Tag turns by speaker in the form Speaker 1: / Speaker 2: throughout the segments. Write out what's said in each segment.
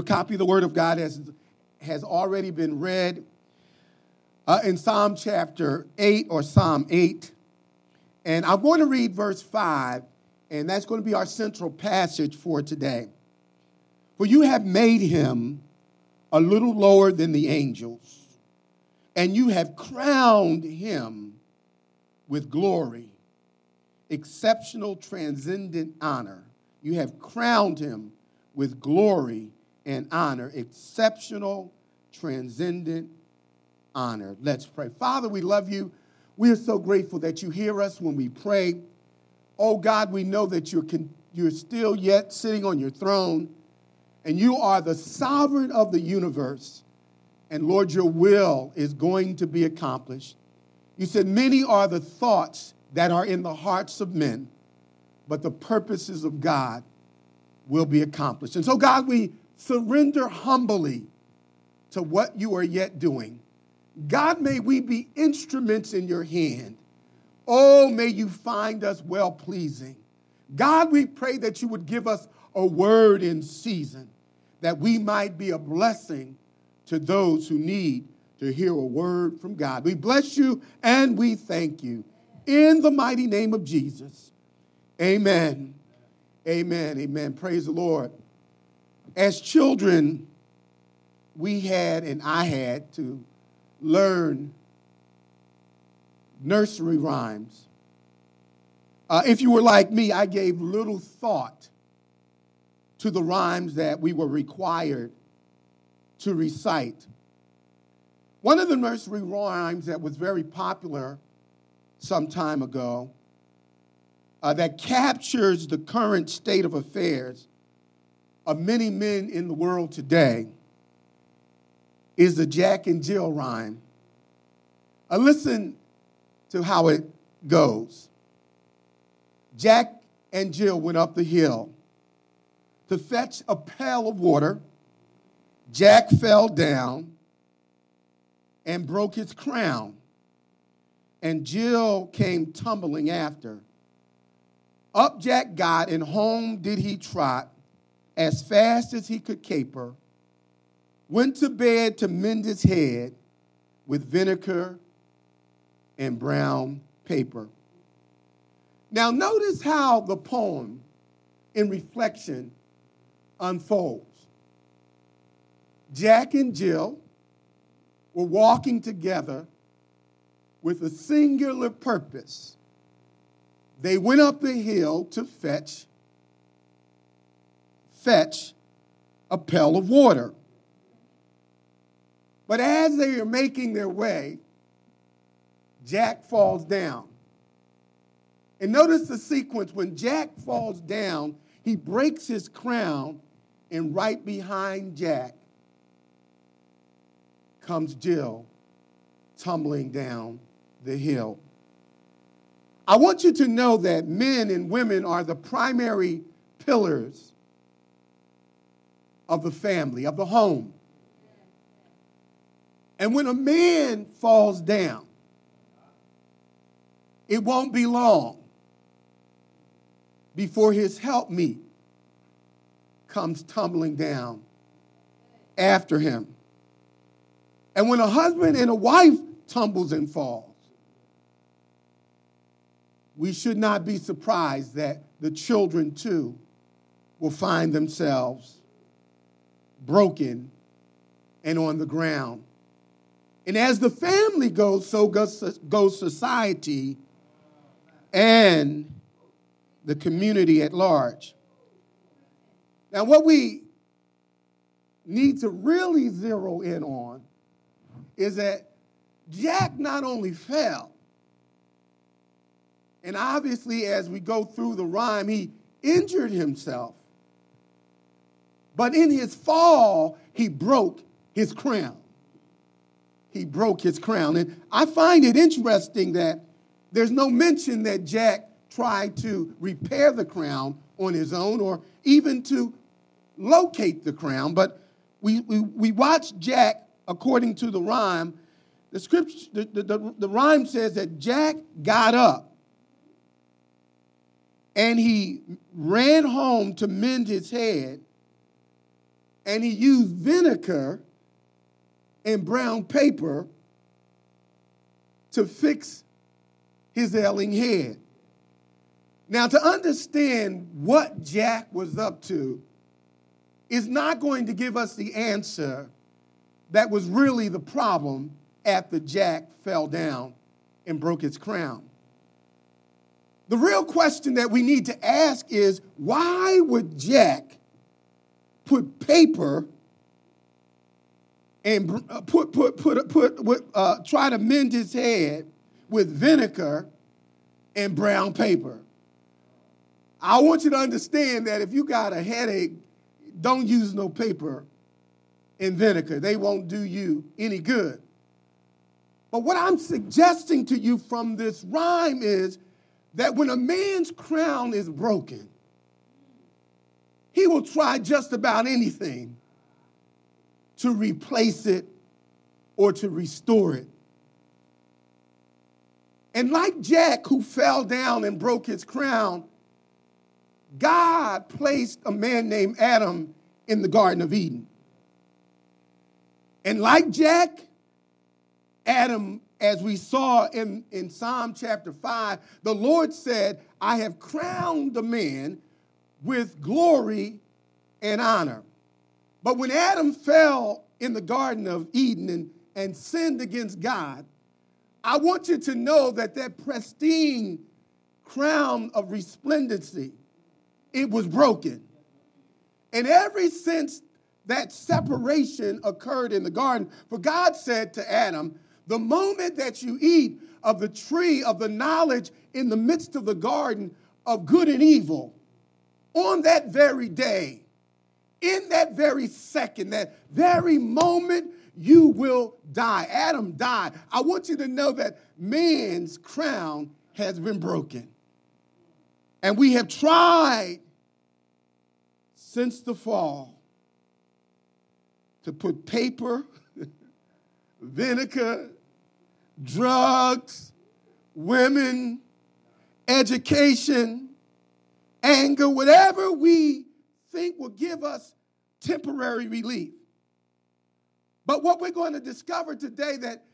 Speaker 1: A copy of the Word of God has, has already been read uh, in Psalm chapter 8 or Psalm 8. And I'm going to read verse 5, and that's going to be our central passage for today. For you have made him a little lower than the angels, and you have crowned him with glory, exceptional, transcendent honor. You have crowned him with glory and honor, exceptional, transcendent honor. Let's pray. Father, we love you. We are so grateful that you hear us when we pray. Oh God, we know that you're, con- you're still yet sitting on your throne, and you are the sovereign of the universe. And Lord, your will is going to be accomplished. You said, Many are the thoughts that are in the hearts of men, but the purposes of God will be accomplished. And so, God, we surrender humbly to what you are yet doing. God, may we be instruments in your hand. Oh, may you find us well pleasing. God, we pray that you would give us a word in season, that we might be a blessing to those who need to hear a word from God. We bless you and we thank you. In the mighty name of Jesus. Amen. Amen. Amen. Praise the Lord. As children, we had and I had to learn nursery rhymes. Uh, if you were like me, I gave little thought to the rhymes that we were required to recite. One of the nursery rhymes that was very popular some time ago uh, that captures the current state of affairs of many men in the world today is the Jack and Jill rhyme. Uh, listen to how it goes. Jack and Jill went up the hill to fetch a pail of water. Jack fell down and broke his crown, and Jill came tumbling after. Up Jack got, and home did he trot as fast as he could caper, went to bed to mend his head with vinegar and brown paper. Now, notice how the poem in reflection unfolds. Jack and Jill were walking together with a singular purpose. They went up the hill to fetch fetch a pail of water. But as they are making their way, Jack falls down. And notice the sequence when Jack falls down, he breaks his crown, and right behind Jack comes Jill tumbling down the hill. I want you to know that men and women are the primary pillars of the family, of the home. And when a man falls down, it won't be long before his helpmeet comes tumbling down after him. And when a husband and a wife tumbles and falls, we should not be surprised that the children too will find themselves broken and on the ground. And as the family goes, so goes, society and the community at large. Now, what we need to really zero in on is that Jack not only fell, and obviously, as we go through the rhyme, he injured himself. But in his fall, he broke his crown. He broke his crown. And I find it interesting that there's no mention that Jack tried to repair the crown on his own or even to locate the crown. But we, we, we watch Jack, according to the rhyme, the, scripture, the, the, the, the rhyme says that Jack got up and he ran home to mend his head and he used vinegar and brown paper to fix his ailing head. Now, to understand what Jack was up to is not going to give us the answer that was really the problem after Jack fell down and broke his crown. The real question that we need to ask is why would Jack put paper and uh, put, put, put, put, uh, try to mend his head with vinegar and brown paper. I want you to understand that if you got a headache, don't use no paper and vinegar. They won't do you any good. But what I'm suggesting to you from this rhyme is that when a man's crown is broken, he will try just about anything to replace it or to restore it. And like Jack, who fell down and broke his crown, God placed a man named Adam in the Garden of Eden. And like Jack, Adam, as we saw in, in Psalm chapter 5, the Lord said, I have crowned the man with glory and honor. But when Adam fell in the Garden of Eden and, and sinned against God, I want you to know that that pristine crown of resplendency, it was broken. And ever since that separation occurred in the garden, for God said to Adam, the moment that you eat of the tree of the knowledge in the midst of the garden of good and evil, on that very day, in that very second, that very moment, you will die. Adam died. I want you to know that man's crown has been broken. And we have tried since the fall to put paper, vinegar, drugs, women, education, anger, whatever we think will give us temporary relief. But what we're going to discover today that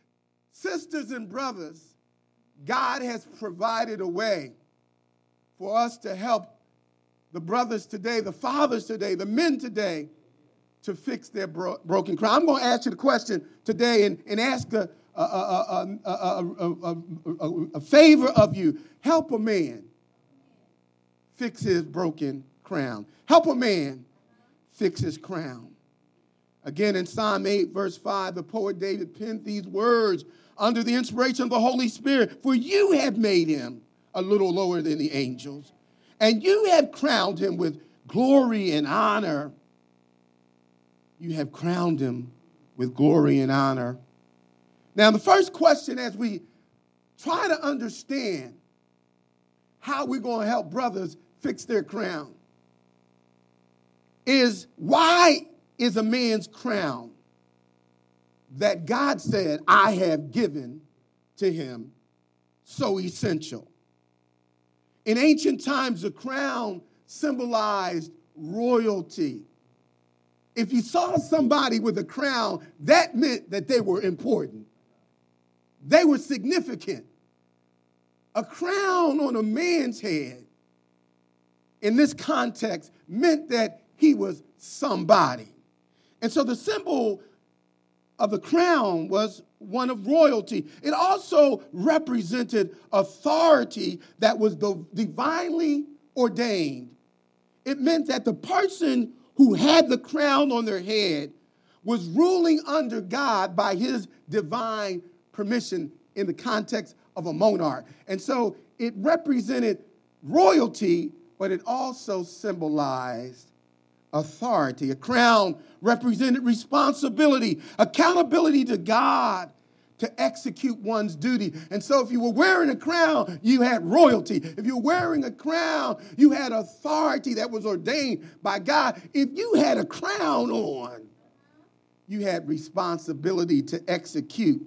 Speaker 1: sisters and brothers, God has provided a way for us to help the brothers today, the fathers today, the men today to fix their bro- broken crown. I'm going to ask you the question today and, and ask a, a, a, a favor of you. Help a man fix his broken crown. Help a man fix his crown. Again, in Psalm 8, verse 5, the poet David penned these words under the inspiration of the Holy Spirit For you have made him a little lower than the angels, and you have crowned him with glory and honor. You have crowned him with glory and honor. Now, the first question as we try to understand how we're going to help brothers fix their crown is why is a man's crown that God said, I have given to him so essential? In ancient times, the crown symbolized royalty. If you saw somebody with a crown, that meant that they were important. They were significant. A crown on a man's head in this context meant that he was somebody. And so the symbol of the crown was one of royalty. It also represented authority that was divinely ordained. It meant that the person who had the crown on their head was ruling under God by his divine permission in the context of a monarch. And so it represented royalty, but it also symbolized authority. A crown represented responsibility, accountability to God to execute one's duty. And so if you were wearing a crown, you had royalty. If you were wearing a crown, you had authority that was ordained by God. If you had a crown on, you had responsibility to execute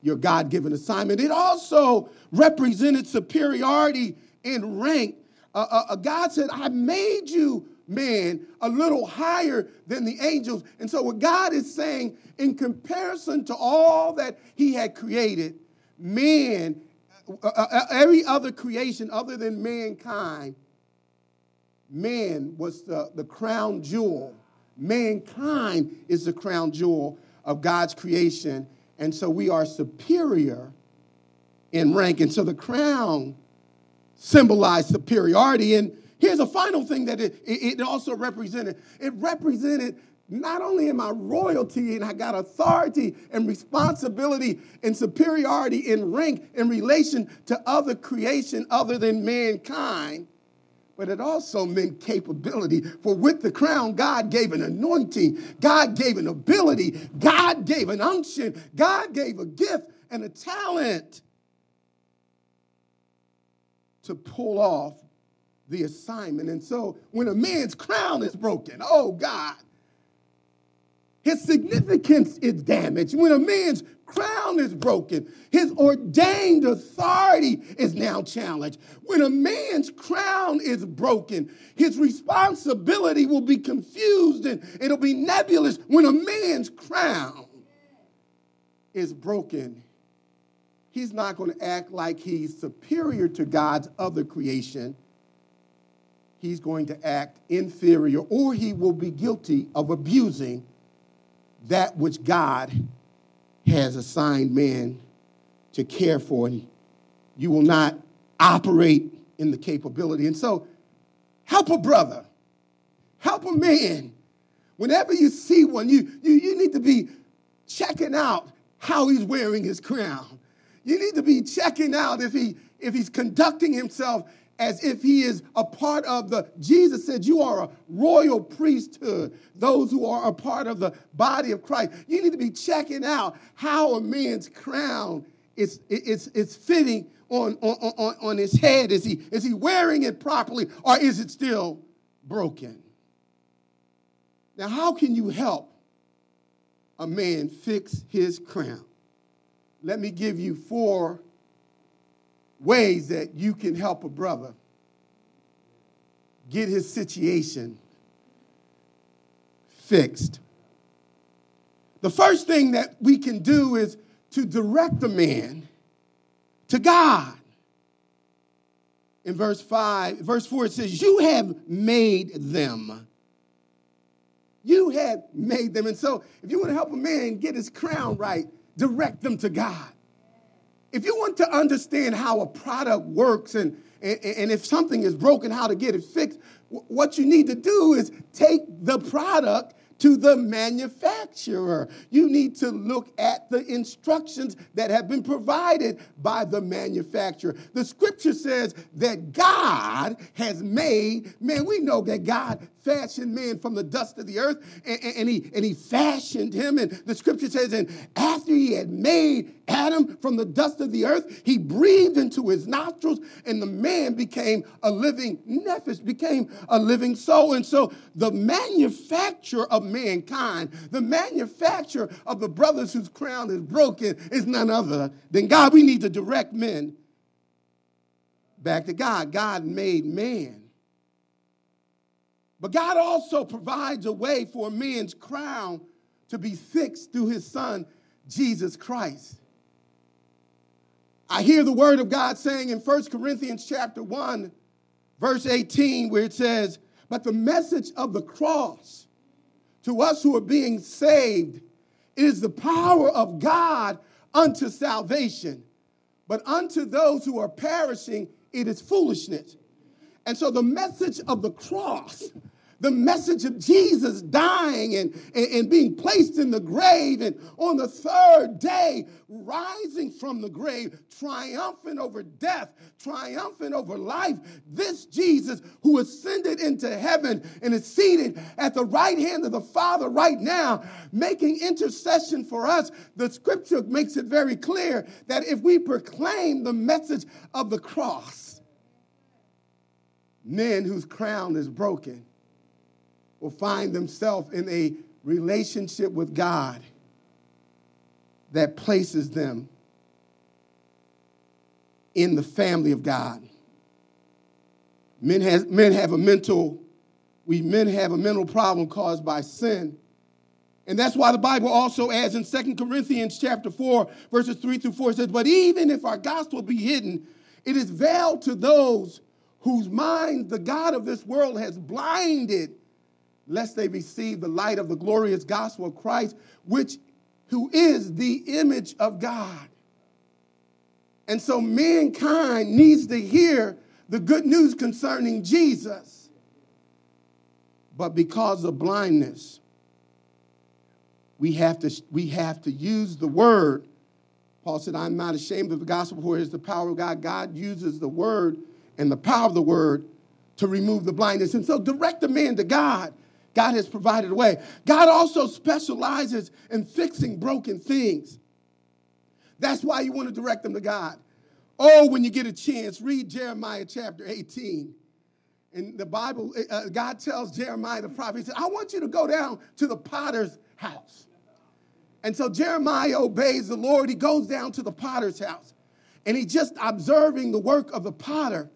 Speaker 1: your God given assignment. It also represented superiority in rank. Uh, uh, uh God said, I made you man a little higher than the angels. And so, what God is saying, in comparison to all that He had created, man, uh, uh, uh every other creation other than mankind, man was the, the crown jewel. Mankind is the crown jewel of God's creation. And so we are superior in rank. And so the crown symbolized superiority. And here's a final thing that it, it also represented. It represented not only am I royalty and I got authority and responsibility and superiority in rank in relation to other creation other than mankind, but it also meant capability. For with the crown, God gave an anointing, God gave an ability, God gave an unction, God gave a gift and a talent to pull off the assignment. And so when a man's crown is broken, oh God, his significance is damaged. When a man's crown is broken, his ordained authority is now challenged. When a man's crown is broken, his responsibility will be confused and it'll be nebulous. When a man's crown is broken, he's not going to act like he's superior to God's other creation. He's going to act inferior, or he will be guilty of abusing that which God has assigned man to care for. And you will not operate in the capability. And so, help a brother, help a man. Whenever you see one, you, you, you need to be checking out how he's wearing his crown. You need to be checking out if, he, if he's conducting himself as if he is a part of the, Jesus said, You are a royal priesthood, those who are a part of the body of Christ. You need to be checking out how a man's crown is, is, is fitting on, on, on, on his head. Is he, is he wearing it properly or is it still broken? Now, how can you help a man fix his crown? Let me give you four ways that you can help a brother get his situation fixed. The first thing that we can do is to direct a man to God. In verse 5, verse 4, it says, You have made them. You have made them. And so, if you want to help a man get his crown right, direct them to God. If you want to understand how a product works and, and, and, if something is broken, how to get it fixed, what you need to do is take the product to the manufacturer. You need to look at the instructions that have been provided by the manufacturer. The scripture says that God has made, man, we know that God fashioned man from the dust of the earth and, and, he, and he fashioned him. And the scripture says, and after he had made Adam from the dust of the earth, he breathed into his nostrils and the man became a living nephesh, became a living soul. And so the manufacturer of mankind, the manufacturer of the brothers whose crown is broken, is none other than God. We need to direct men back to God. God made man. But God also provides a way for a man's crown to be fixed through his son, Jesus Christ. I hear the word of God saying in 1 Corinthians chapter 1, verse 18, where it says, But the message of the cross to us who are being saved is the power of God unto salvation. But unto those who are perishing, it is foolishness. And so the message of the cross the message of Jesus dying and, and, and, being placed in the grave, and on the third day, rising from the grave, triumphant over death, triumphant over life. This Jesus who ascended into heaven and is seated at the right hand of the Father right now, making intercession for us. The scripture makes it very clear that if we proclaim the message of the cross, men whose crown is broken, will find themselves in a relationship with God that places them in the family of God. Men, has, men have a mental we men have a mental problem caused by sin. And that's why the Bible also adds in 2 Corinthians chapter 4, verses 3 through 4, it says, But even if our gospel be hidden, it is veiled to those whose minds the God of this world has blinded, lest they receive the light of the glorious gospel of Christ, which who is the image of God. And so mankind needs to hear the good news concerning Jesus. But because of blindness, we have to, we have to use the word. Paul said, I'm not ashamed of the gospel, for it is the power of God. God uses the word and the power of the word to remove the blindness. And so direct a man to God. God has provided a way. God also specializes in fixing broken things. That's why you want to direct them to God. Oh, when you get a chance, read Jeremiah chapter 18. And the Bible, uh, God tells Jeremiah the prophet, He said, I want you to go down to the potter's house. And so Jeremiah obeys the Lord. He goes down to the potter's house and he's just observing the work of the potter.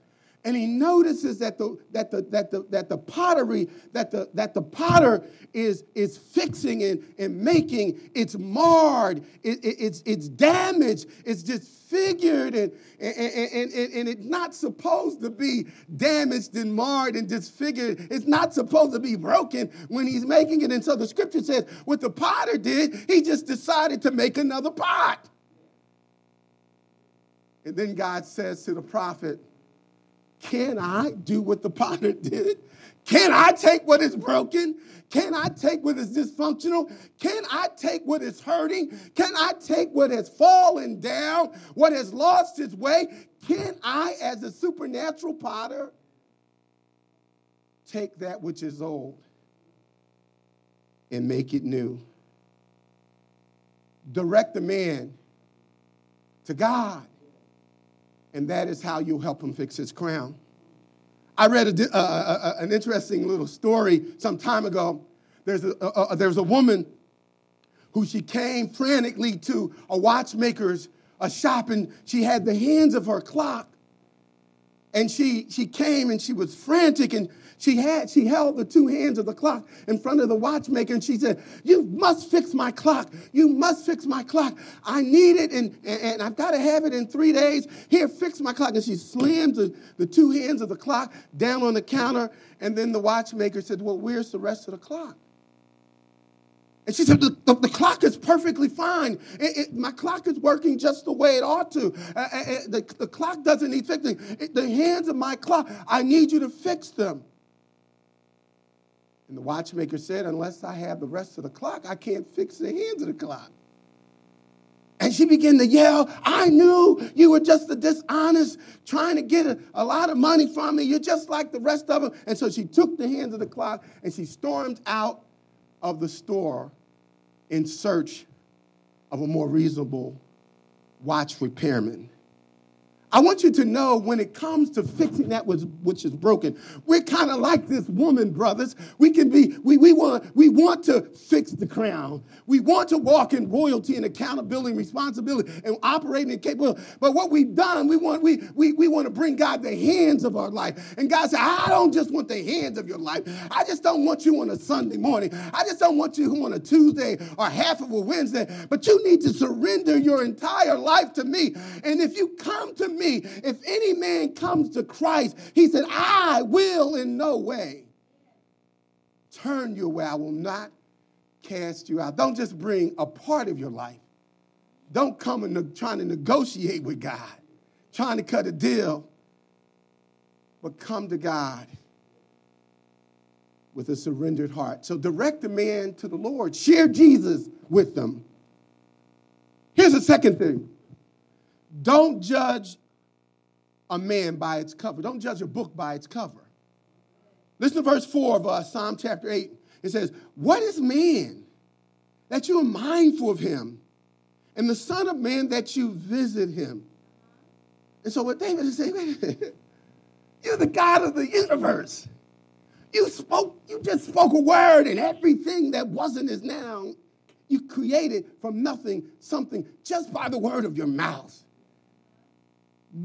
Speaker 1: And he notices that the, that the, that the, that the pottery, that the, that the potter is, is fixing and, and making, it's marred, it, it, it's, it's damaged, it's disfigured, and, and, and, and, and it's not supposed to be damaged and marred and disfigured. It's not supposed to be broken when he's making it. And so the scripture says what the potter did, he just decided to make another pot. And then God says to the prophet, Can I do what the potter did? Can I take what is broken? Can I take what is dysfunctional? Can I take what is hurting? Can I take what has fallen down, what has lost its way? Can I, as a supernatural potter, take that which is old and make it new? Direct the man to God, and that is how you'll help him fix his crown. I read a, uh, an interesting little story some time ago. There's a, there's a woman who she came frantically to a watchmaker's a shop and she had the hands of her clock. And she, she came and she was frantic and she had she held the two hands of the clock in front of the watchmaker and she said, "You must fix my clock. You must fix my clock. I need it and, and, I've got to have it in three days. Here, fix my clock." And she slammed the, the two hands of the clock down on the counter. And then the watchmaker said, "Well, where's the rest of the clock?" And she said, the, the, the clock is perfectly fine. It, it, my clock is working just the way it ought to. Uh, uh, uh the, the clock doesn't need fixing. It, the hands of my clock, I need you to fix them. And the watchmaker said, Unless I have the rest of the clock, I can't fix the hands of the clock. And she began to yell, I knew you were just a dishonest, trying to get a, a, lot of money from me. You're just like the rest of them. And so she took the hands of the clock and she stormed out of the store in search of a more reasonable watch repairman. I want you to know when it comes to fixing that which is broken, we're kind of like this woman, brothers. We can be, we, we, want, we want to fix the crown. We want to walk in royalty and accountability and responsibility and operating in capability. But what we've done, we want, we, we, we want to bring God the hands of our life. And God said, I don't just want the hands of your life. I just don't want you on a Sunday morning. I just don't want you on a Tuesday or half of a Wednesday. But you need to surrender your entire life to me. And if you come to me, if any man comes to Christ, he said, I will in no way turn you away. I will not cast you out. Don't just bring a part of your life. Don't come and trying to negotiate with God, trying to cut a deal, but come to God with a surrendered heart. So direct the man to the Lord. Share Jesus with them. Here's the second thing don't judge a man by its cover. Don't judge a book by its cover. Listen to verse 4 of uh, Psalm chapter 8. It says, What is man that you are mindful of him, and the Son of Man that you visit him? And so what David is saying, you're the God of the universe. You spoke, you just spoke a word, and everything that wasn't is now. You created from nothing something just by the word of your mouth.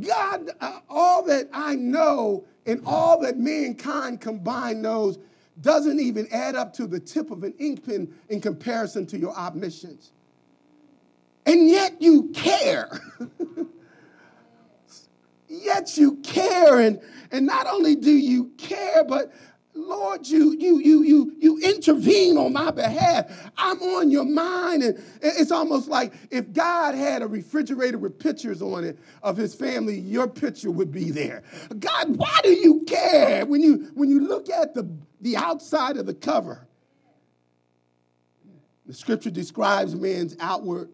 Speaker 1: God, uh, all that I know and all that mankind combined knows, doesn't even add up to the tip of an ink pen in comparison to your omniscience. And yet you care. yet you care. And, and not only do you care, but Lord, you, you, you, you, you intervene on my behalf. I'm on your mind. And it's almost like if God had a refrigerator with pictures on it of his family, your picture would be there. God, why do you care? When you, when you look at the, the outside of the cover, the scripture describes man's outward,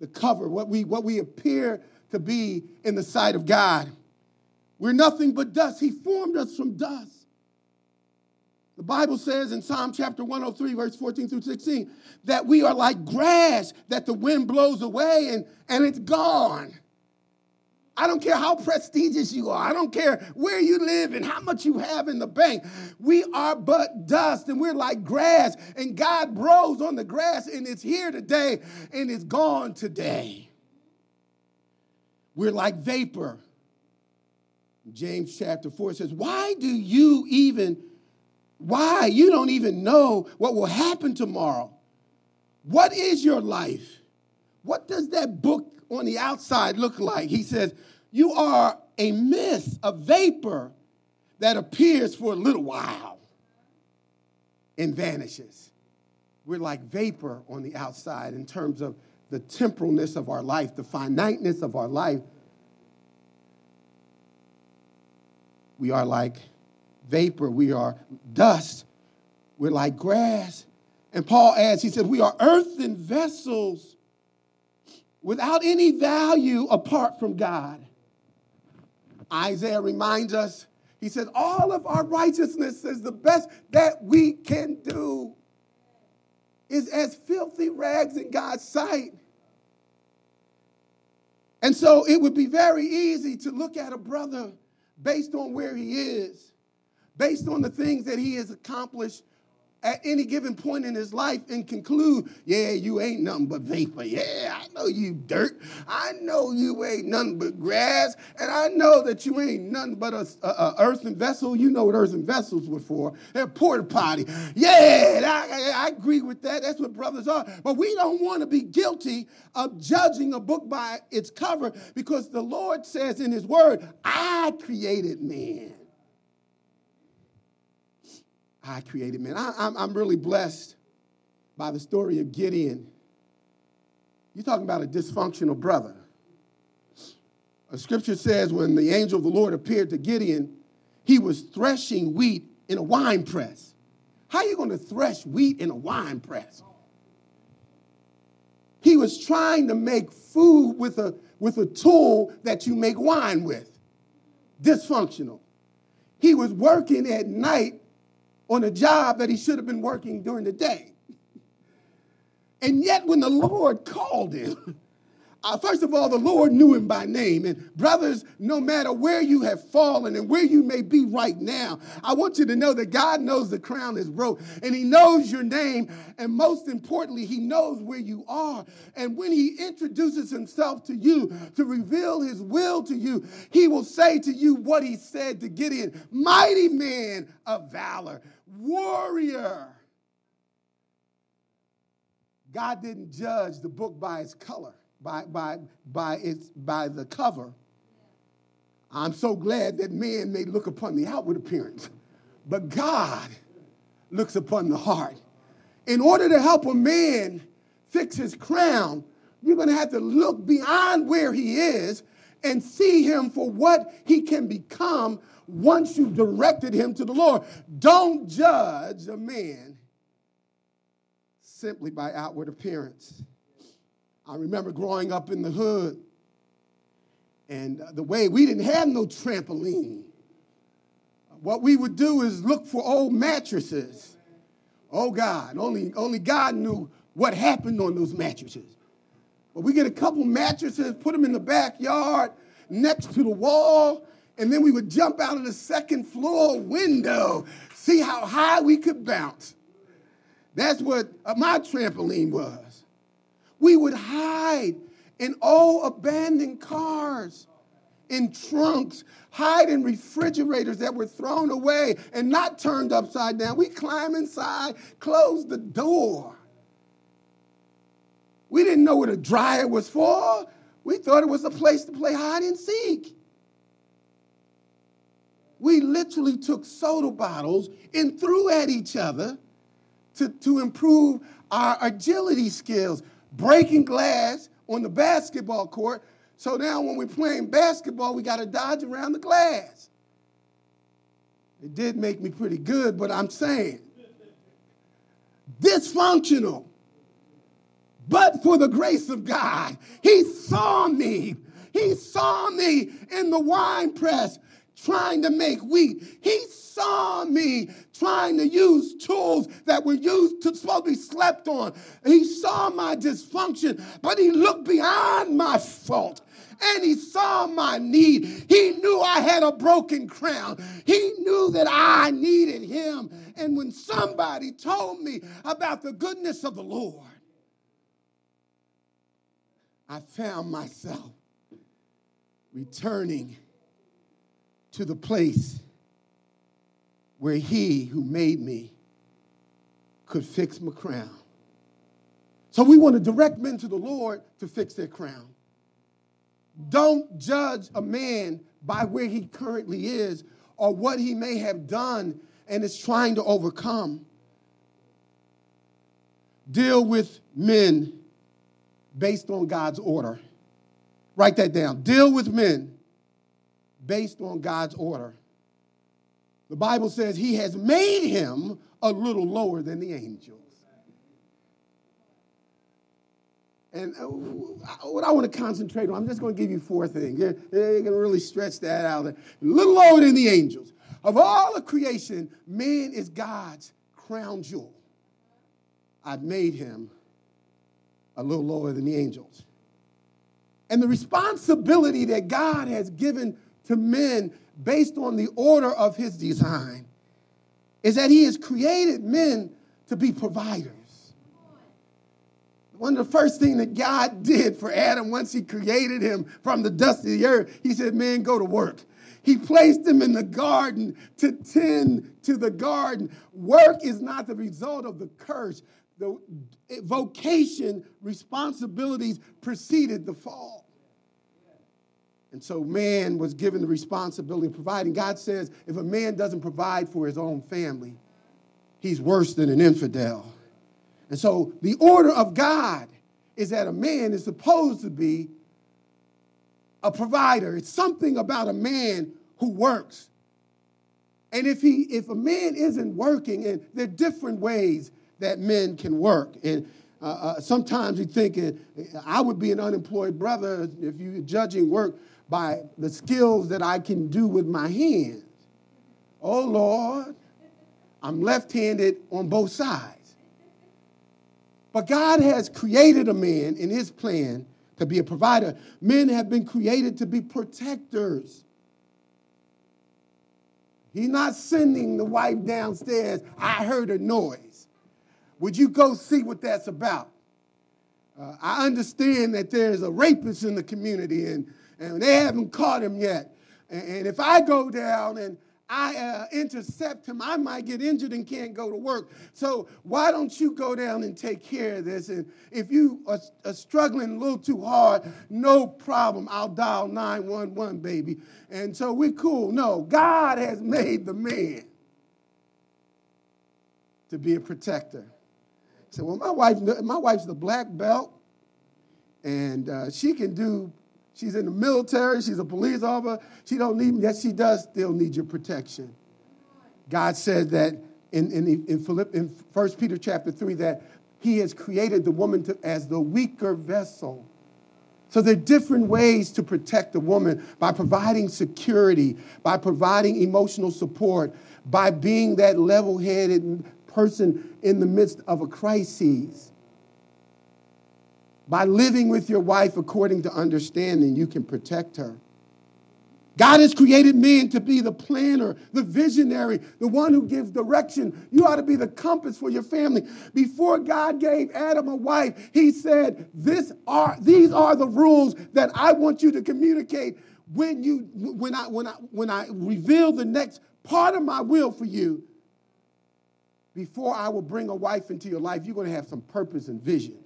Speaker 1: the cover, what we, what we appear to be in the sight of God. We're nothing but dust. He formed us from dust. The Bible says in Psalm chapter 103, verse 14 through 16, that we are like grass that the wind blows away and, and it's gone. I don't care how prestigious you are. I don't care where you live and how much you have in the bank. We are but dust and we're like grass. And God blows on the grass and it's here today and it's gone today. We're like vapor. James chapter 4 says, Why do you even why? You don't even know what will happen tomorrow. What is your life? What does that book on the outside look like? He says, You are a mist, a vapor that appears for a little while and vanishes. We're like vapor on the outside in terms of the temporalness of our life, the finiteness of our life. We are like vapor, we are dust, we're like grass. And Paul adds, he said, We are earthen vessels without any value apart from God. Isaiah reminds us, he says, All of our righteousness is the best that we can do, is as filthy rags in God's sight. And so it would be very easy to look at a brother based on where he is based on the things that he has accomplished at any given point in his life and conclude, yeah, you ain't nothing but vapor. Yeah, I know you dirt. I know you ain't nothing but grass. And I know that you ain't nothing but a, a, a earthen vessel. You know what earthen vessels were for. They're porta potty. Yeah, I, I agree with that. That's what brothers are. But we don't want to be guilty of judging a book by its cover because the Lord says in his word, I created man. I created man. I, I'm, I'm really blessed by the story of Gideon. You're talking about a dysfunctional brother. A scripture says when the angel of the Lord appeared to Gideon, he was threshing wheat in a wine press. How are you going to thresh wheat in a wine press? He was trying to make food with a, with a tool that you make wine with. Dysfunctional. He was working at night on a job that he should have been working during the day. And yet, when the Lord called him, uh, first of all, the Lord knew him by name. And, brothers, no matter where you have fallen and where you may be right now, I want you to know that God knows the crown is broke and He knows your name. And most importantly, He knows where you are. And when He introduces Himself to you to reveal His will to you, He will say to you what He said to Gideon Mighty man of valor warrior. God didn't judge the book by its color, by, by, by, its, by the cover. I'm so glad that man may look upon the outward appearance, but God looks upon the heart. In order to help a man fix his crown, you're going to have to look beyond where he is and see him for what he can become once you've directed him to the Lord. Don't judge a man simply by outward appearance. I remember growing up in the hood, and the way we didn't have no trampoline. What we would do is look for old mattresses. Oh God, only, only God knew what happened on those mattresses. But we get a couple mattresses, put them in the backyard next to the wall, and then we would jump out of the second floor window, see how high we could bounce. That's what uh, my trampoline was. We would hide in old abandoned cars in trunks, hide in refrigerators that were thrown away and not turned upside down. We climb inside, close the door. We didn't know what a dryer was for. We thought it was a place to play hide and seek. We literally took soda bottles and threw at each other to, to improve our agility skills, breaking glass on the basketball court. So now when we're playing basketball, we got to dodge around the glass. It did make me pretty good, but I'm saying dysfunctional. But for the grace of God, He saw me. He saw me in the wine press trying to make wheat. He saw me trying to use tools that were used to supposed to be slept on. He saw my dysfunction, but he looked beyond my fault and he saw my need. He knew I had a broken crown. He knew that I needed him. And when somebody told me about the goodness of the Lord, I found myself returning to the place where he who made me could fix my crown. So we want to direct men to the Lord to fix their crown. Don't judge a man by where he currently is or what he may have done and is trying to overcome. Deal with men based on God's order. Write that down. Deal with men based on God's order. The Bible says he has made him a little lower than the angels. And uh, what I want to concentrate on, I'm just going to give you four things. You're, going to really stretch that out. A little lower than the angels. Of all of creation, man is God's crown jewel. I've made him a little lower than the angels. And the responsibility that God has given to men based on the order of his design is that he has created men to be providers. One of the first things that God did for Adam once he created him from the dust of the earth, he said, Man, go to work. He placed him in the garden to tend to the garden. Work is not the result of the curse. The vocation, responsibilities preceded the fall. And so man was given the responsibility of providing. God says if a man doesn't provide for his own family, he's worse than an infidel. And so the order of God is that a man is supposed to be a provider. It's something about a man who works. And if he if a man isn't working, and there are different ways that men can work. And uh, uh, sometimes you think uh, I would be an unemployed brother if you're judging work by the skills that I can do with my hands. Oh Lord, I'm left handed on both sides. But God has created a man in his plan to be a provider. Men have been created to be protectors. He's not sending the wife downstairs, I heard a noise. Would you go see what that's about? Uh, I understand that there's a rapist in the community and and they haven't caught him yet. And, if I go down and I uh, intercept him, I might get injured and can't go to work. So why don't you go down and take care of this? And if you are, are struggling a little too hard, no problem. I'll dial 911, baby. And so we're cool. No, God has made the man to be a protector. So well, my wife, my wife's the black belt, and uh, she can do She's in the military. She's a police officer. She don't need, yes, she does still need your protection. God said that in, in, in, Philipp, in 1 Peter chapter 3 that he has created the woman to, as the weaker vessel. So there are different ways to protect the woman by providing security, by providing emotional support, by being that level headed person in the midst of a crisis. By living with your wife according to understanding, you can protect her. God has created men to be the planner, the visionary, the one who gives direction. You ought to be the compass for your family. Before God gave Adam a wife, he said, this are, These are the rules that I want you to communicate when you when I when I when I reveal the next part of my will for you, before I will bring a wife into your life, you're going to have some purpose and vision.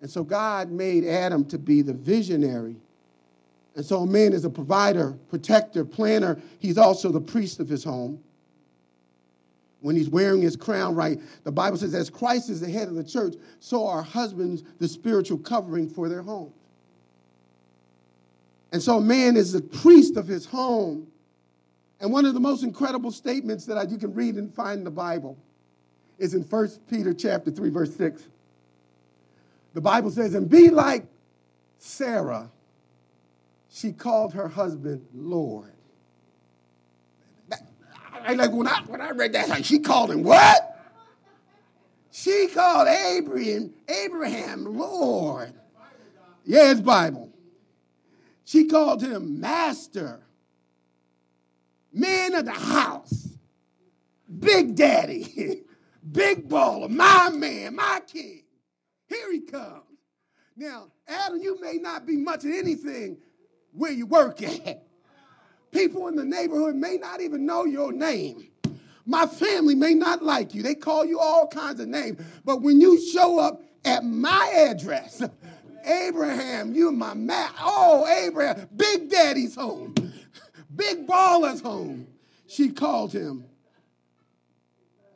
Speaker 1: And so God made Adam to be the visionary. And so a man is a provider, protector, planner. He's also the priest of his home. When he's wearing his crown right, the Bible says, as Christ is the head of the church, so are husbands the spiritual covering for their homes. And so a man is the priest of his home. And one of the most incredible statements that you can read and find in the Bible is in 1 Peter chapter 3, verse 6. The Bible says, and be like Sarah. She called her husband Lord. I like when I when I read that, she called him what? She called Abraham, Abraham Lord. Yeah, it's Bible. She called him master, man of the house, big daddy, big baller, my man, my king. Here he comes. Now, Adam, you may not be much of anything where you work at. People in the neighborhood may not even know your name. My family may not like you. They call you all kinds of names. But when you show up at my address, Abraham, you're my man. Oh, Abraham, Big Daddy's home. Big Baller's home. She called him.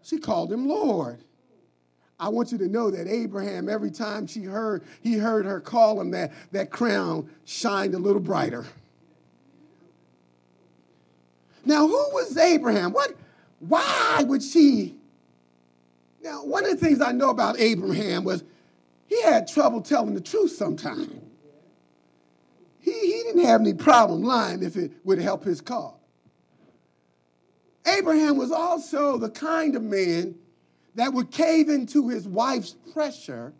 Speaker 1: She called him Lord. I want you to know that Abraham, every time she heard, he heard her call him that, that crown shined a little brighter. Now, who was Abraham? What, why would she? Now, one of the things I know about Abraham was he had trouble telling the truth sometimes. He, he didn't have any problem lying if it would help his cause. Abraham was also the kind of man that would cave into his wife's pressure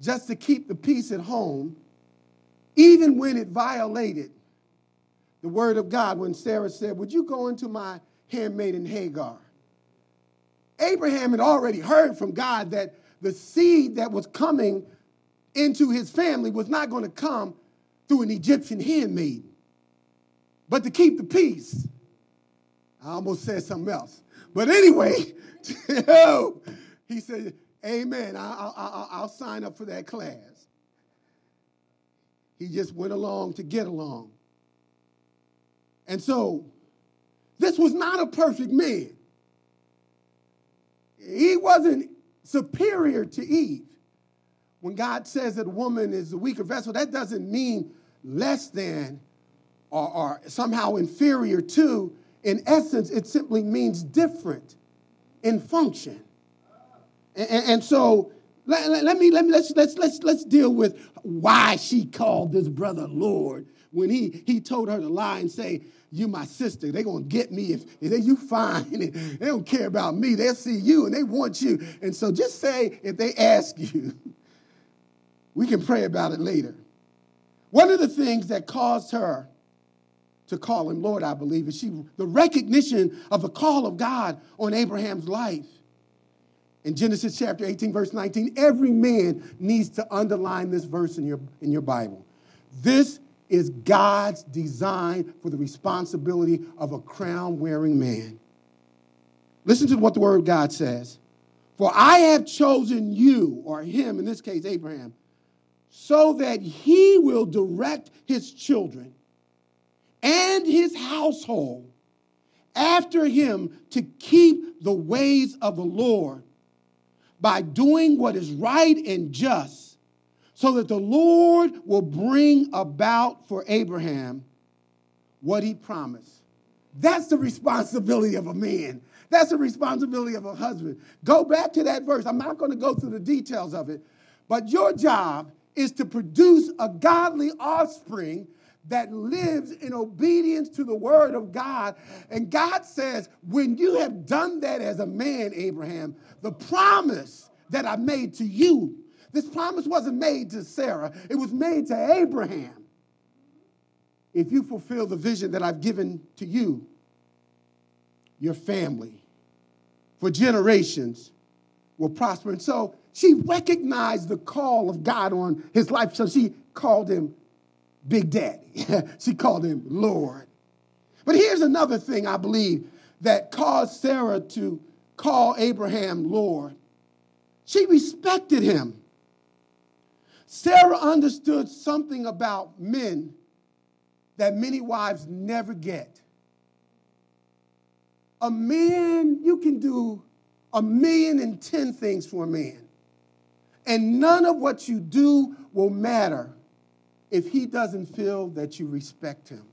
Speaker 1: just to keep the peace at home, even when it violated the word of God when Sarah said, Would you go into my handmaiden Hagar? Abraham had already heard from God that the seed that was coming into his family was not going to come through an Egyptian handmaiden, but to keep the peace. I almost said something else. But anyway, he said, Amen. I, will sign up for that class. He just went along to get along. And so, this was not a perfect man. He wasn't superior to Eve. When God says that a woman is a weaker vessel, that doesn't mean less than or, or somehow inferior to. In essence, it simply means different in function. And, and so let, let, me let me let's let's let's let's deal with why she called this brother Lord when he he told her to lie and say you my sister. They're gonna get me if, if they, you fine. they don't care about me. They'll see you and they want you. And so just say if they ask you, we can pray about it later. One of the things that caused her to call him Lord, I believe, is she the recognition of the call of God on Abraham's life. In Genesis chapter 18, verse 19, every man needs to underline this verse in your, in your Bible. This is God's design for the responsibility of a crown wearing man. Listen to what the word of God says. For I have chosen you, or him, in this case, Abraham, so that he will direct his children and his household after him to keep the ways of the Lord by doing what is right and just, so that the Lord will bring about for Abraham what he promised. That's the responsibility of a man. That's the responsibility of a husband. Go back to that verse. I'm not going to go through the details of it, but your job is to produce a godly offspring that lives in obedience to the word of God. And God says, when you have done that as a man, Abraham, the promise that I made to you, this promise wasn't made to Sarah, it was made to Abraham. If you fulfill the vision that I've given to you, your family, for generations, will prosper. And so she recognized the call of God on his life, so she called him Big Daddy. she called him Lord. But here's another thing I believe that caused Sarah to call Abraham Lord. She respected him. Sarah understood something about men that many wives never get. A man, you can do a million and ten things for a man, and none of what you do will matter if he doesn't feel that you respect him.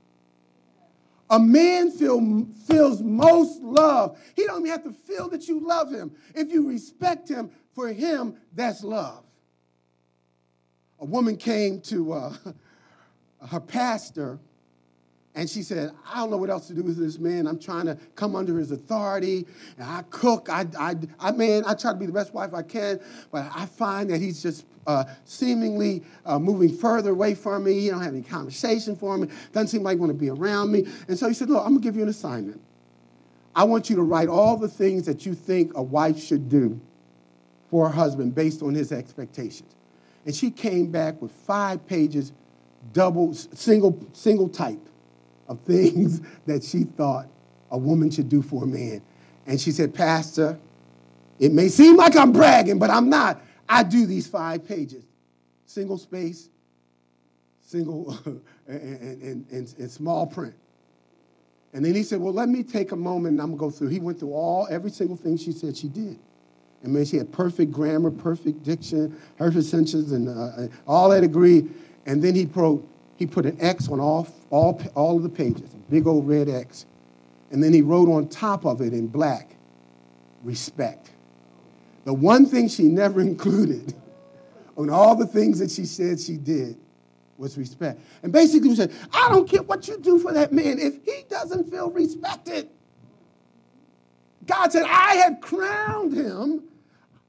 Speaker 1: A man feel, feels most love. He don't even have to feel that you love him. If you respect him, for him, that's love. A woman came to uh, her pastor and she said, I don't know what else to do with this man. I'm trying to come under his authority. And I cook. I, I, I man, I try to be the best wife I can, but I find that he's just uh, seemingly uh, moving further away from me. He don't have any conversation for me. Doesn't seem like he want to be around me. And so he said, look, I'm going to give you an assignment. I want you to write all the things that you think a wife should do for her husband based on his expectations. And she came back with five pages, double, single, single type of things that she thought a woman should do for a man. And she said, Pastor, it may seem like I'm bragging, but I'm not. I do these five pages single space, single, and, and, and, and, small print. And then he said, Well, let me take a moment and I'm going to go through. He went through all, every single thing she said she did. And man, she had perfect grammar, perfect diction, perfect sentences, and uh, all that agreed. And then he wrote, he put an X on all, all, all of the pages, a big old red X. And then he wrote on top of it in black, respect. The one thing she never included on all the things that she said she did was respect. And basically, he said, I don't care what you do for that man if he doesn't feel respected. God said, I have crowned him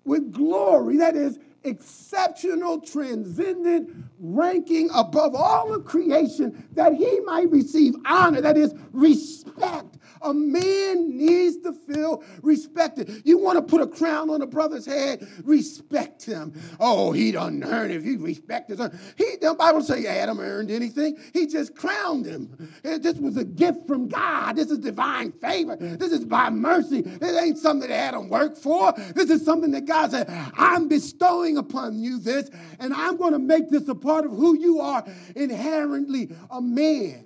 Speaker 1: with glory. That is, exceptional, transcendent, ranking above all of creation, that he might receive honor, that is, respect. A man needs to feel respected. You want to put a crown on a brother's head, respect him. Oh, he doesn't earn it. If you respect his son. He, the Bible say Adam earned anything. He just crowned him. This was a gift from God. This is divine favor. This is by mercy. It ain't something that Adam worked for. This is something that God said, I'm bestowing upon you this, and I'm going to make this a part of who you are inherently a man.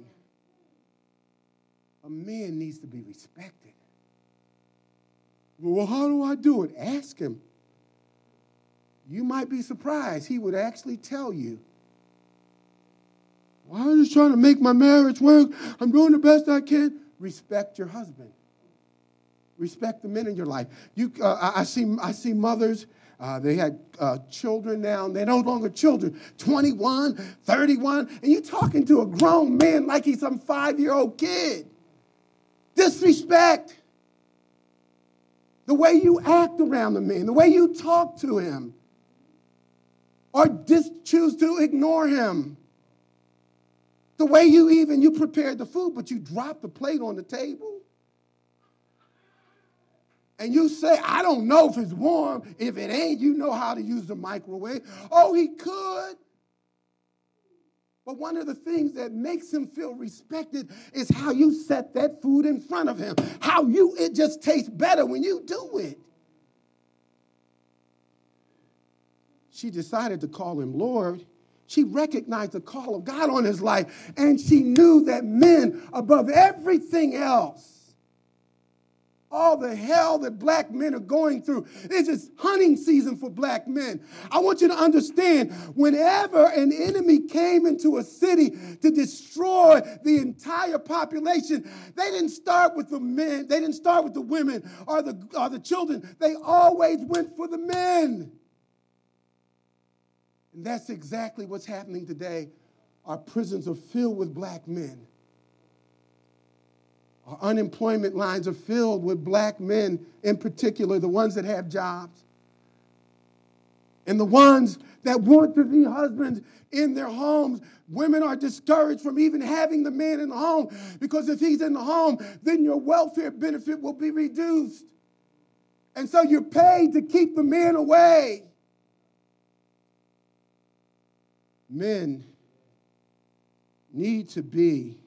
Speaker 1: A man needs to be respected. Well, how do I do it? Ask him. You might be surprised. He would actually tell you. Well, I'm just trying to make my marriage work. I'm doing the best I can. Respect your husband. Respect the men in your life. You, uh, I, see, I see mothers uh, they had uh, children now, and they're no longer children 21, 31, and you're talking to a grown man like he's some five year old kid. Disrespect. The way you act around the man, the way you talk to him, or just choose to ignore him. The way you even you prepared the food, but you drop the plate on the table and you say, I don't know if it's warm. If it ain't, you know how to use the microwave. Oh, he could. But one of the things that makes him feel respected is how you set that food in front of him. How you, it just tastes better when you do it. She decided to call him Lord. She recognized the call of God on his life, and she knew that men, above everything else, all the hell that black men are going through. This is hunting season for black men. I want you to understand whenever an enemy came into a city to destroy the entire population, they didn't start with the men, they didn't start with the women or the, or the children. They always went for the men. And that's exactly what's happening today. Our prisons are filled with black men. Our unemployment lines are filled with black men, in particular, the ones that have jobs. And the ones that want to be husbands in their homes, women are discouraged from even having the man in the home because if he's in the home, then your welfare benefit will be reduced. And so you're paid to keep the man away. Men need to be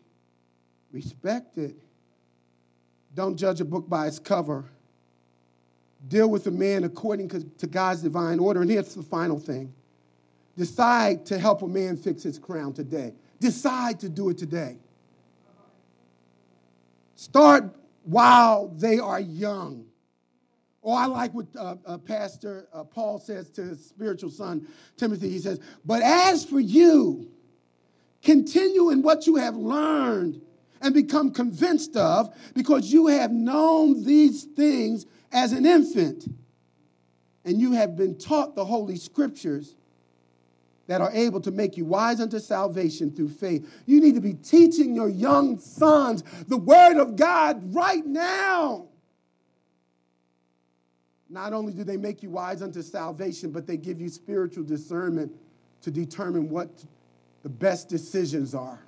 Speaker 1: respected. Don't judge a book by its cover. Deal with a man according to God's divine order. And here's the final thing decide to help a man fix his crown today. Decide to do it today. Start while they are young. Or oh, I like what uh, uh, Pastor uh, Paul says to his spiritual son, Timothy. He says, But as for you, continue in what you have learned and become convinced of, because you have known these things as an infant, and you have been taught the Holy Scriptures that are able to make you wise unto salvation through faith. You need to be teaching your young sons the Word of God right now. Not only do they make you wise unto salvation, but they give you spiritual discernment to determine what the best decisions are.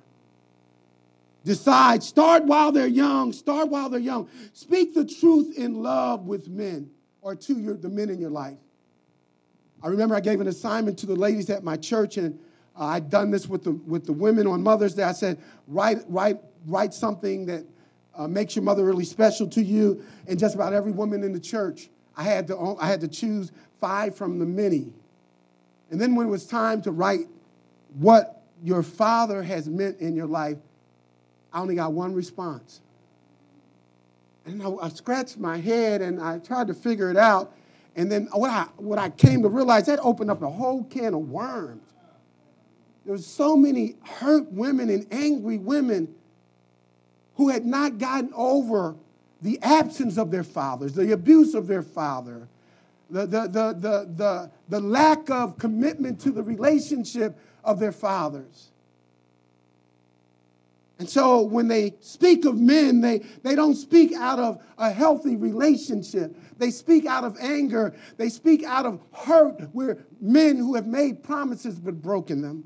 Speaker 1: Decide, start while they're young, start while they're young. Speak the truth in love with men or to your, the men in your life. I remember I gave an assignment to the ladies at my church, and uh, I'd done this with the, with the women on Mother's Day. I said, write, write, write something that uh, makes your mother really special to you. And just about every woman in the church, I had to, I had to choose five from the many. And then when it was time to write what your father has meant in your life, I only got one response. And I, I scratched my head and I tried to figure it out. And then what I, what I came to realize, that opened up a whole can of worms. There was so many hurt women and angry women who had not gotten over the absence of their fathers, the abuse of their father, the, the, the, the, the, the lack of commitment to the relationship of their fathers. And so when they speak of men, they, they don't speak out of a healthy relationship. They speak out of anger. They speak out of hurt, where men who have made promises but broken them.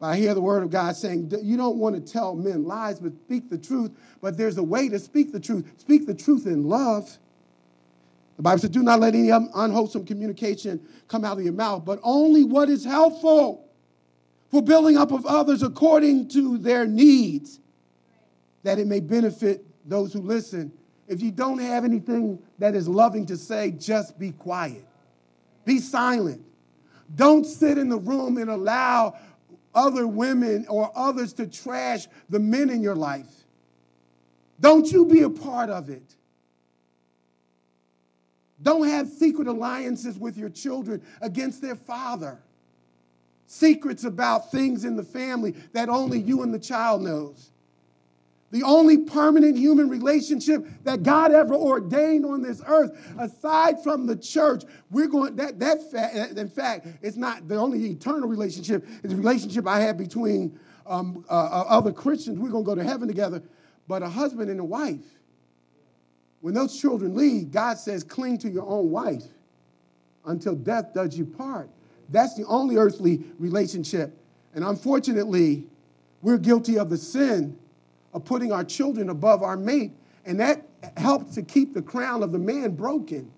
Speaker 1: I hear the word of God saying, You don't want to tell men lies, but speak the truth. But there's a way to speak the truth. Speak the truth in love. The Bible says, Do not let any unwholesome communication come out of your mouth, but only what is helpful for building up of others according to their needs, that it may benefit those who listen. If you don't have anything that is loving to say, just be quiet. Be silent. Don't sit in the room and allow other women or others to trash the men in your life. Don't you be a part of it. Don't have secret alliances with your children against their father secrets about things in the family that only you and the child knows. The only permanent human relationship that God ever ordained on this earth, aside from the church, we're going that that in fact, it's not the only eternal relationship. It's a relationship I have between um, uh, uh, other Christians. We're going to go to heaven together, but a husband and a wife. When those children leave, God says, "Cling to your own wife until death does you part." That's the only earthly relationship. And unfortunately, we're guilty of the sin of putting our children above our mate. And that helps to keep the crown of the man broken.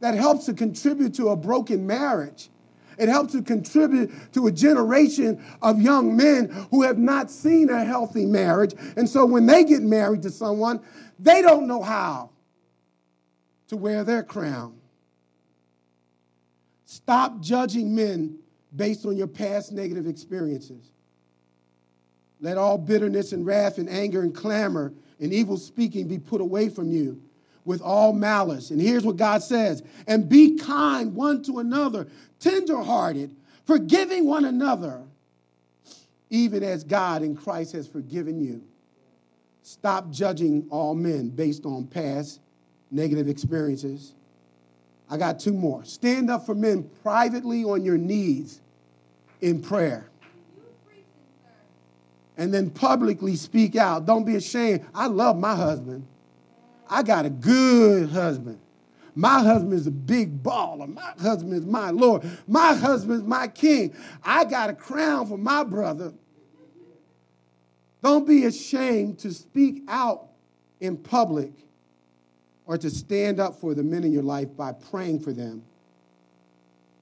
Speaker 1: That helps to contribute to a broken marriage. It helps to contribute to a generation of young men who have not seen a healthy marriage. And so when they get married to someone, they don't know how to wear their crown. Stop judging men based on your past negative experiences. Let all bitterness and wrath and anger and clamor and evil speaking be put away from you with all malice. And here's what God says and be kind one to another, tenderhearted, forgiving one another, even as God in Christ has forgiven you. Stop judging all men based on past negative experiences. I got two more. Stand up for men privately on your knees in prayer. And then publicly speak out. Don't be ashamed. I love my husband. I got a good husband. My husband is a big baller. My husband is my Lord. My husband is my king. I got a crown for my brother. Don't be ashamed to speak out in public or to stand up for the men in your life by praying for them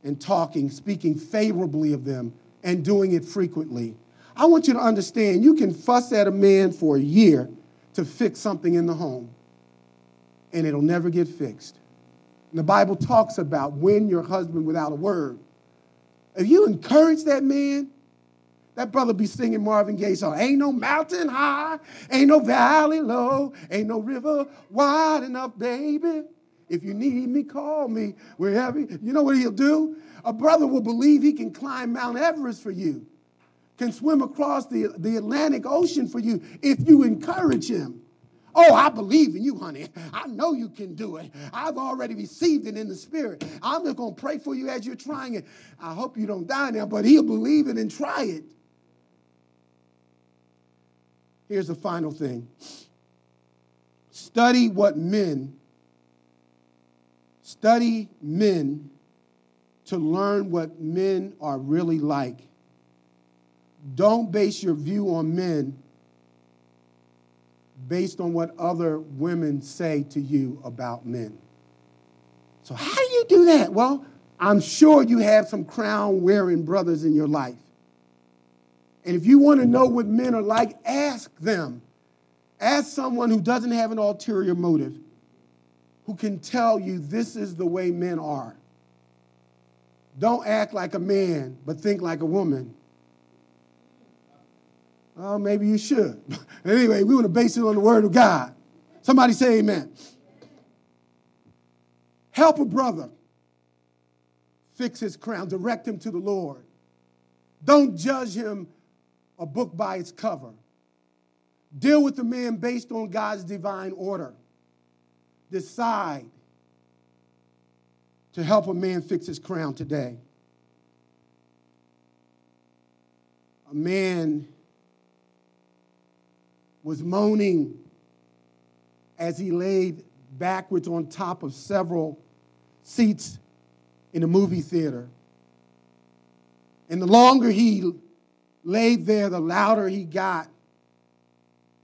Speaker 1: and talking, speaking favorably of them, and doing it frequently. I want you to understand you can fuss at a man for a year to fix something in the home, and it'll never get fixed. And the Bible talks about when your husband without a word. If you encourage that man, that brother be singing Marvin Gaye song. Ain't no mountain high, ain't no valley low, ain't no river wide enough, baby. If you need me, call me wherever. You know what he'll do? A brother will believe he can climb Mount Everest for you, can swim across the, the Atlantic Ocean for you if you encourage him. Oh, I believe in you, honey. I know you can do it. I've already received it in the spirit. I'm just going to pray for you as you're trying it. I hope you don't die now, but he'll believe it and try it. Here's the final thing study what men, study men to learn what men are really like. Don't base your view on men based on what other women say to you about men. So, how do you do that? Well, I'm sure you have some crown wearing brothers in your life. And if you want to know what men are like, ask them. Ask someone who doesn't have an ulterior motive, who can tell you this is the way men are. Don't act like a man, but think like a woman. Well, maybe you should. anyway, we want to base it on the word of God. Somebody say amen. Help a brother fix his crown, direct him to the Lord. Don't judge him a book by its cover. Deal with the man based on God's divine order. Decide to help a man fix his crown today. A man was moaning as he laid backwards on top of several seats in a movie theater. And the longer he laid there, the louder he got.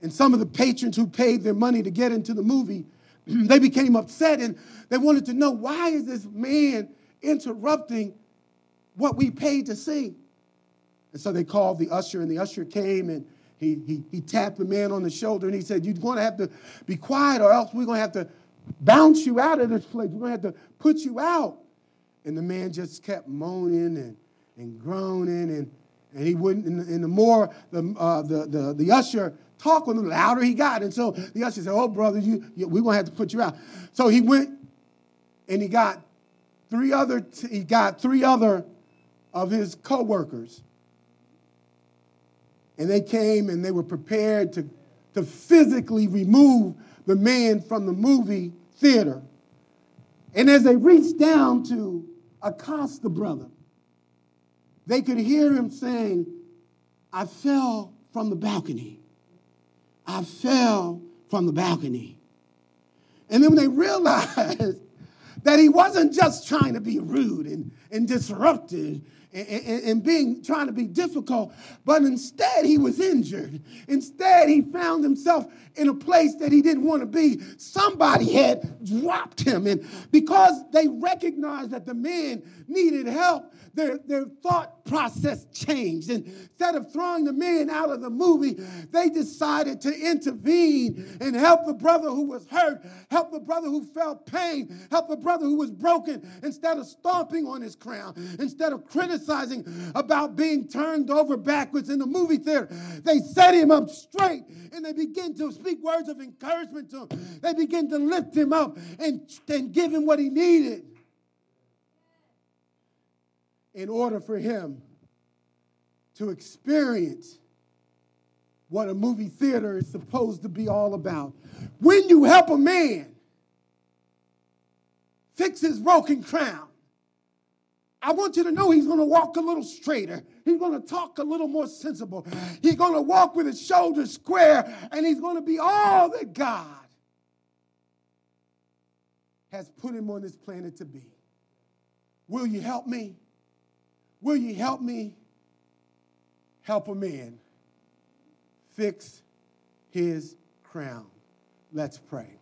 Speaker 1: And some of the patrons who paid their money to get into the movie, they became upset and they wanted to know why is this man interrupting what we paid to see? And so they called the usher, and the usher came and he, he, he tapped the man on the shoulder and he said, You're going to have to be quiet, or else we're going to have to bounce you out of this place. We're going to have to put you out. And the man just kept moaning and, and groaning and and he wouldn't, and, the more the, uh, the, the, the usher talked with him, the louder he got. And so the usher said, Oh, brother, you, you, we're going to have to put you out. So he went and he got three other, he got three other of his co-workers. And they came and they were prepared to, to physically remove the man from the movie theater. And as they reached down to accost the brother, they could hear him saying, I fell from the balcony. I fell from the balcony. And then when they realized that he wasn't just trying to be rude and, and disruptive and, and, being trying to be difficult, but instead he was injured. Instead, he found himself in a place that he didn't want to be. Somebody had dropped him, and because they recognized that the man needed help, their, their thought process changed. And instead of throwing the man out of the movie, they decided to intervene and help the brother who was hurt, help the brother who felt pain, help the brother who was broken. Instead of stomping on his crown, instead of criticizing about being turned over backwards in the movie theater, they set him up straight and they begin to speak words of encouragement to him. They begin to lift him up and, and give him what he needed in order for him to experience what a movie theater is supposed to be all about. When you help a man fix his broken crown, I want you to know he's going to walk a little straighter. He's going to talk a little more sensible. He's going to walk with his shoulders square, and he's going to be all that God has put him on this planet to be. Will you help me? Will you help me help a man fix his crown? Let's pray.